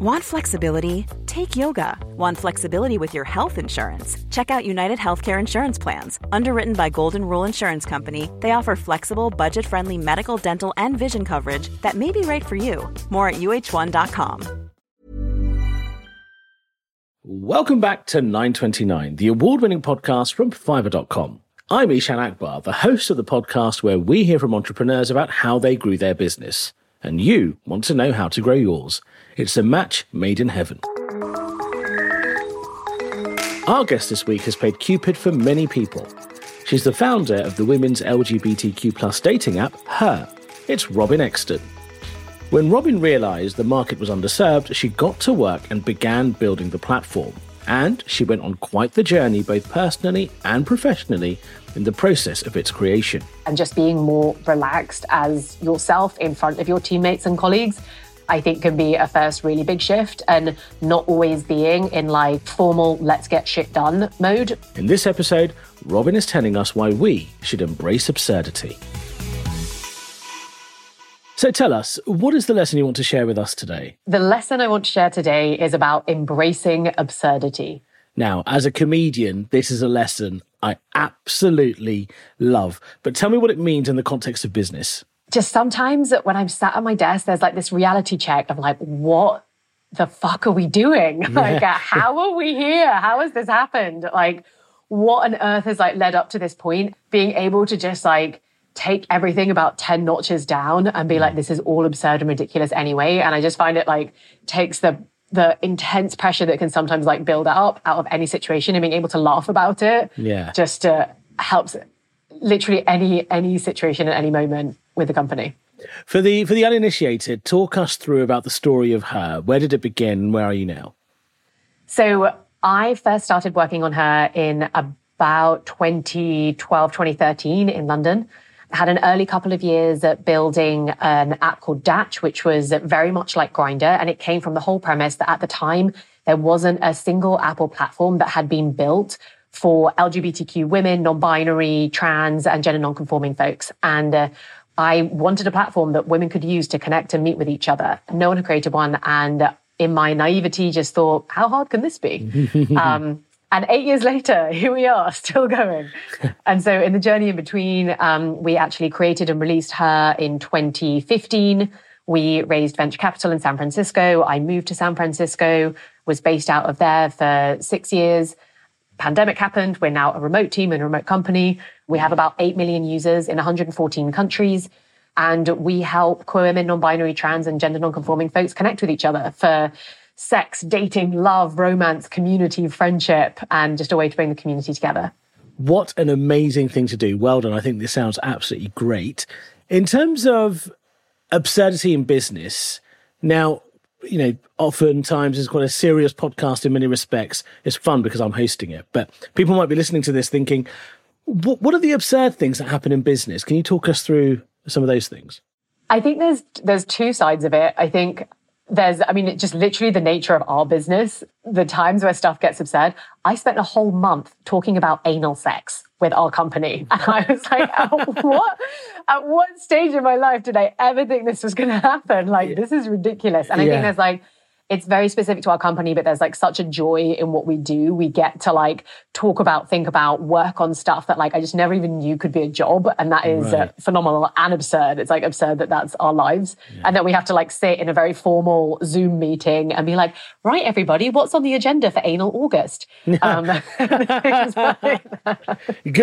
Want flexibility? Take yoga. Want flexibility with your health insurance? Check out United Healthcare Insurance Plans. Underwritten by Golden Rule Insurance Company, they offer flexible, budget friendly medical, dental, and vision coverage that may be right for you. More at uh1.com. Welcome back to 929, the award winning podcast from Fiverr.com. I'm Ishan Akbar, the host of the podcast where we hear from entrepreneurs about how they grew their business. And you want to know how to grow yours. It's a match made in heaven. Our guest this week has played Cupid for many people. She's the founder of the women's LGBTQ plus dating app, Her. It's Robyn Exton. When Robyn realised the market was underserved, she got to work and began building the platform. And she went on quite the journey, both personally and professionally, in the process of its creation. And just being more relaxed as yourself in front of your teammates and colleagues I think can be a first really big shift and not always being in like formal let's get shit done mode. In this episode, Robyn is telling us why we should embrace absurdity. So tell us, what is the lesson you want to share with us today? The lesson I want to share today is about embracing absurdity. Now, as a comedian, this is a lesson I absolutely love. But tell me what it means in the context of business just sometimes when I'm sat at my desk, there's like this reality check of like, what the fuck are we doing? Yeah. Like, uh, how are we here? How has this happened? Like, what on earth has like led up to this point? Being able to just like take everything about 10 notches down and be like, this is all absurd and ridiculous anyway. And I just find it like takes the the intense pressure that can sometimes like build up out of any situation and being able to laugh about it. Yeah. Just uh, helps literally any any situation at any moment with the company. For the for the uninitiated, talk us through about the story of her. Where did it begin? Where are you now? So I first started working on her in about 2012, 2013 in London. Had an early couple of years at building an app called Dattch, which was very much like Grindr. And it came from the whole premise that at the time, there wasn't a single Apple platform that had been built for LGBTQ women, non-binary, trans, and gender non-conforming folks. And uh, I wanted a platform that women could use to connect and meet with each other. No one had created one. And in my naivety, just thought, how hard can this be? um, and eight years later, here we are, still going. and so, in the journey in between, um, we actually created and released her in 2015. We raised venture capital in San Francisco. I moved to San Francisco, was based out of there for six years pandemic happened. We're now a remote team and a remote company. We have about 8 million users in 114 countries. And we help queer women, non-binary, trans and gender non-conforming folks connect with each other for sex, dating, love, romance, community, friendship, and just a way to bring the community together. What an amazing thing to do. Well done. I think this sounds absolutely great. In terms of absurdity in business, now you know, oftentimes it's quite a serious podcast in many respects. It's fun because I'm hosting it, but people might be listening to this thinking, what, what are the absurd things that happen in business? Can you talk us through some of those things? I think there's there's two sides of it. I think there's, I mean, it just literally the nature of our business, the times where stuff gets absurd. I spent a whole month talking about anal sex with our company. And I was like, at what, at what stage in my life did I ever think this was going to happen? Like, this is ridiculous. And I yeah. think there's like, it's very specific to our company, but there's like such a joy in what we do. We get to like talk about, think about, work on stuff that like I just never even knew could be a job. And that is uh, right. uh, phenomenal and absurd. It's like absurd that that's our lives. Yeah. And then we have to like sit in a very formal Zoom meeting and be like, right, everybody, what's on the agenda for anal August? um, Good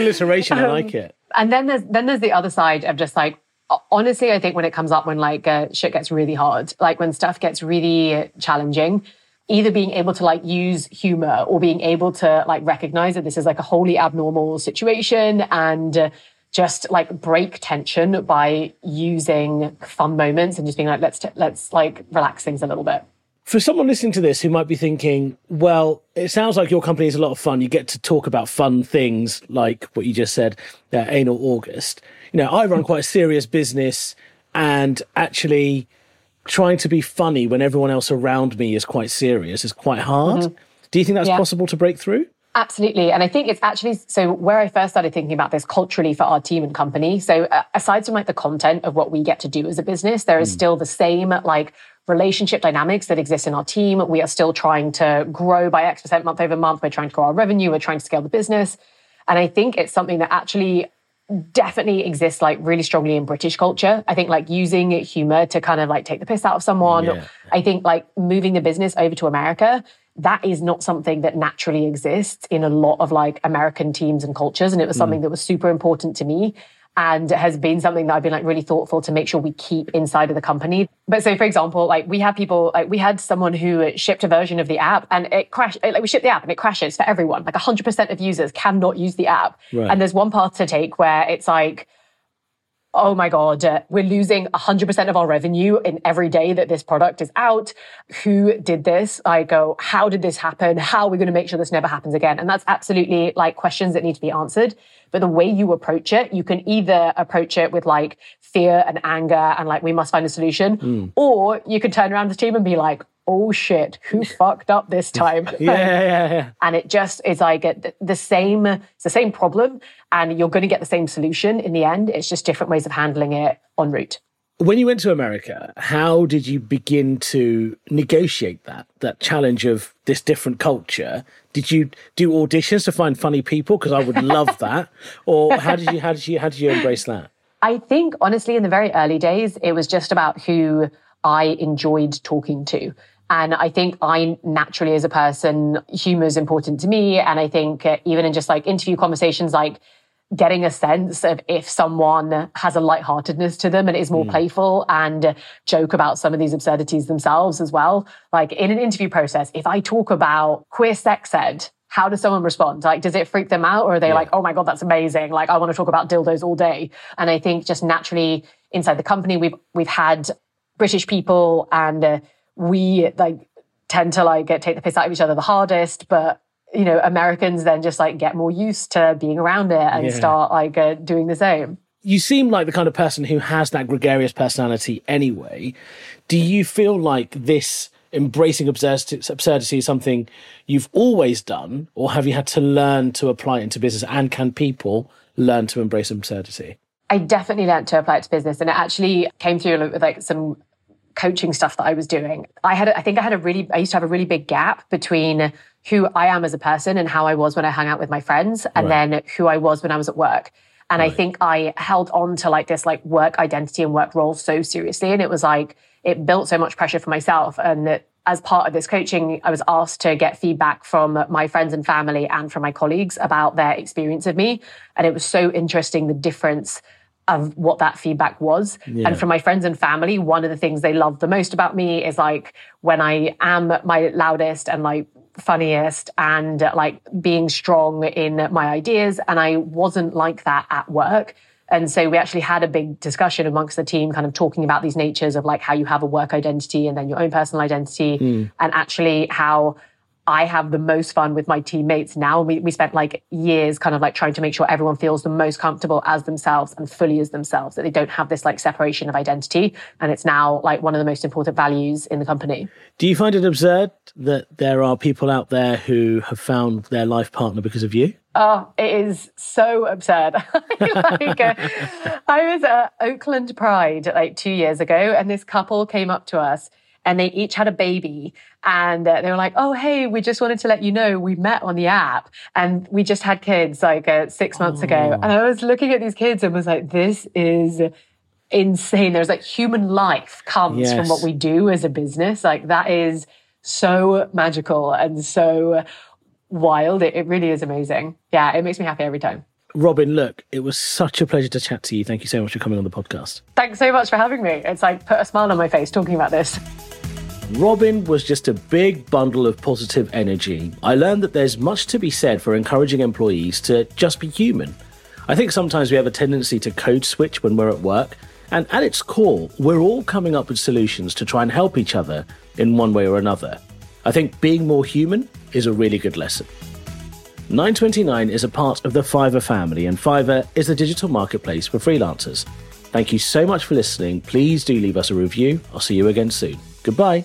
alliteration. I like it. And then there's, then there's the other side of just like, honestly, I think when it comes up when like uh, shit gets really hard, like when stuff gets really challenging, either being able to like use humor or being able to like recognize that this is like a wholly abnormal situation and uh, just like break tension by using fun moments and just being like, let's, t- let's like relax things a little bit. For someone listening to this who might be thinking, well, it sounds like your company is a lot of fun. You get to talk about fun things like what you just said, uh, Anal August you know, I run quite a serious business and actually trying to be funny when everyone else around me is quite serious is quite hard. Mm-hmm. Do you think that's yeah. possible to break through? Absolutely. And I think it's actually so where I first started thinking about this culturally for our team and company. So uh, aside from like the content of what we get to do as a business, there is mm. still the same like relationship dynamics that exist in our team. We are still trying to grow by X percent month over month. We're trying to grow our revenue. We're trying to scale the business. And I think it's something that actually definitely exists like really strongly in British culture. I think like using humor to kind of like take the piss out of someone. Yeah. I think like moving the business over to America, that is not something that naturally exists in a lot of like American teams and cultures. And it was something mm. that was super important to me and has been something that I've been like really thoughtful to make sure we keep inside of the company. But so, for example, like we had people, like we had someone who shipped a version of the app and it crashed, like we shipped the app and it crashes for everyone. Like 100% of users cannot use the app. Right. And there's one path to take where it's like, oh my God, uh, we're losing 100% of our revenue in every day that this product is out. Who did this? I go, how did this happen? How are we going to make sure this never happens again? And that's absolutely like questions that need to be answered. But the way you approach it, you can either approach it with like fear and anger and like, we must find a solution, mm. or you could turn around the team and be like, oh shit, who fucked up this time? yeah, yeah, yeah. And it just is like uh, the same, it's the same problem and you're going to get the same solution in the end. It's just different ways of handling it en route. When you went to America, how did you begin to negotiate that that challenge of this different culture? Did you do auditions to find funny people? Because I would love that. Or how did you how did you how did you embrace that? I think honestly, in the very early days, it was just about who I enjoyed talking to. And I think I naturally, as a person, humor is important to me. And I think uh, even in just like interview conversations, like getting a sense of if someone has a lightheartedness to them and is more mm. playful and joke about some of these absurdities themselves as well. Like in an interview process, if I talk about queer sex ed, how does someone respond? Like, does it freak them out or are they yeah. like, oh my God, that's amazing. Like, I want to talk about dildos all day. And I think just naturally inside the company, we've, we've had British people and uh, we like tend to like take the piss out of each other the hardest, but you know, Americans then just like get more used to being around it and yeah. start like uh, doing the same. You seem like the kind of person who has that gregarious personality anyway. Do you feel like this embracing absurdity, absurdity is something you've always done, or have you had to learn to apply it into business? And can people learn to embrace absurdity? I definitely learned to apply it to business, and it actually came through with like some coaching stuff that I was doing. I had, I think I had a really, I used to have a really big gap between who I am as a person and how I was when I hung out with my friends and right. then who I was when I was at work. And right. I think I held on to like this like work identity and work role so seriously. And it was like, it built so much pressure for myself. And that as part of this coaching, I was asked to get feedback from my friends and family and from my colleagues about their experience of me. And it was so interesting the difference of what that feedback was. Yeah. And from my friends and family, one of the things they love the most about me is like when I am my loudest and like funniest and like being strong in my ideas. And I wasn't like that at work. And so we actually had a big discussion amongst the team, kind of talking about these natures of like how you have a work identity and then your own personal identity, mm. and actually how I have the most fun with my teammates now. We, we spent like years kind of like trying to make sure everyone feels the most comfortable as themselves and fully as themselves, that they don't have this like separation of identity. And it's now like one of the most important values in the company. Do you find it absurd that there are people out there who have found their life partner because of you? Oh, it is so absurd. like, uh, I was at Oakland Pride like two years ago, and this couple came up to us and they each had a baby and uh, they were like, "Oh, hey, we just wanted to let you know we met on the app and we just had kids like uh, six months oh. ago." And I was looking at these kids and was like, "This is." insane there's like human life comes yes. from what we do as a business like that is so magical and so wild it, it really is amazing yeah it makes me happy every time Robyn, look, it was such a pleasure to chat to you. Thank you so much for coming on the podcast. Thanks so much for having me. It's like put a smile on my face talking about this. Robyn was just a big bundle of positive energy. I learned that there's much to be said for encouraging employees to just be human. I think sometimes we have a tendency to code switch when we're at work, and at its core, we're all coming up with solutions to try and help each other in one way or another. I think being more human is a really good lesson. 929 is a part of the Fiverr family, and Fiverr is a digital marketplace for freelancers. Thank you so much for listening. Please do leave us a review. I'll see you again soon. Goodbye.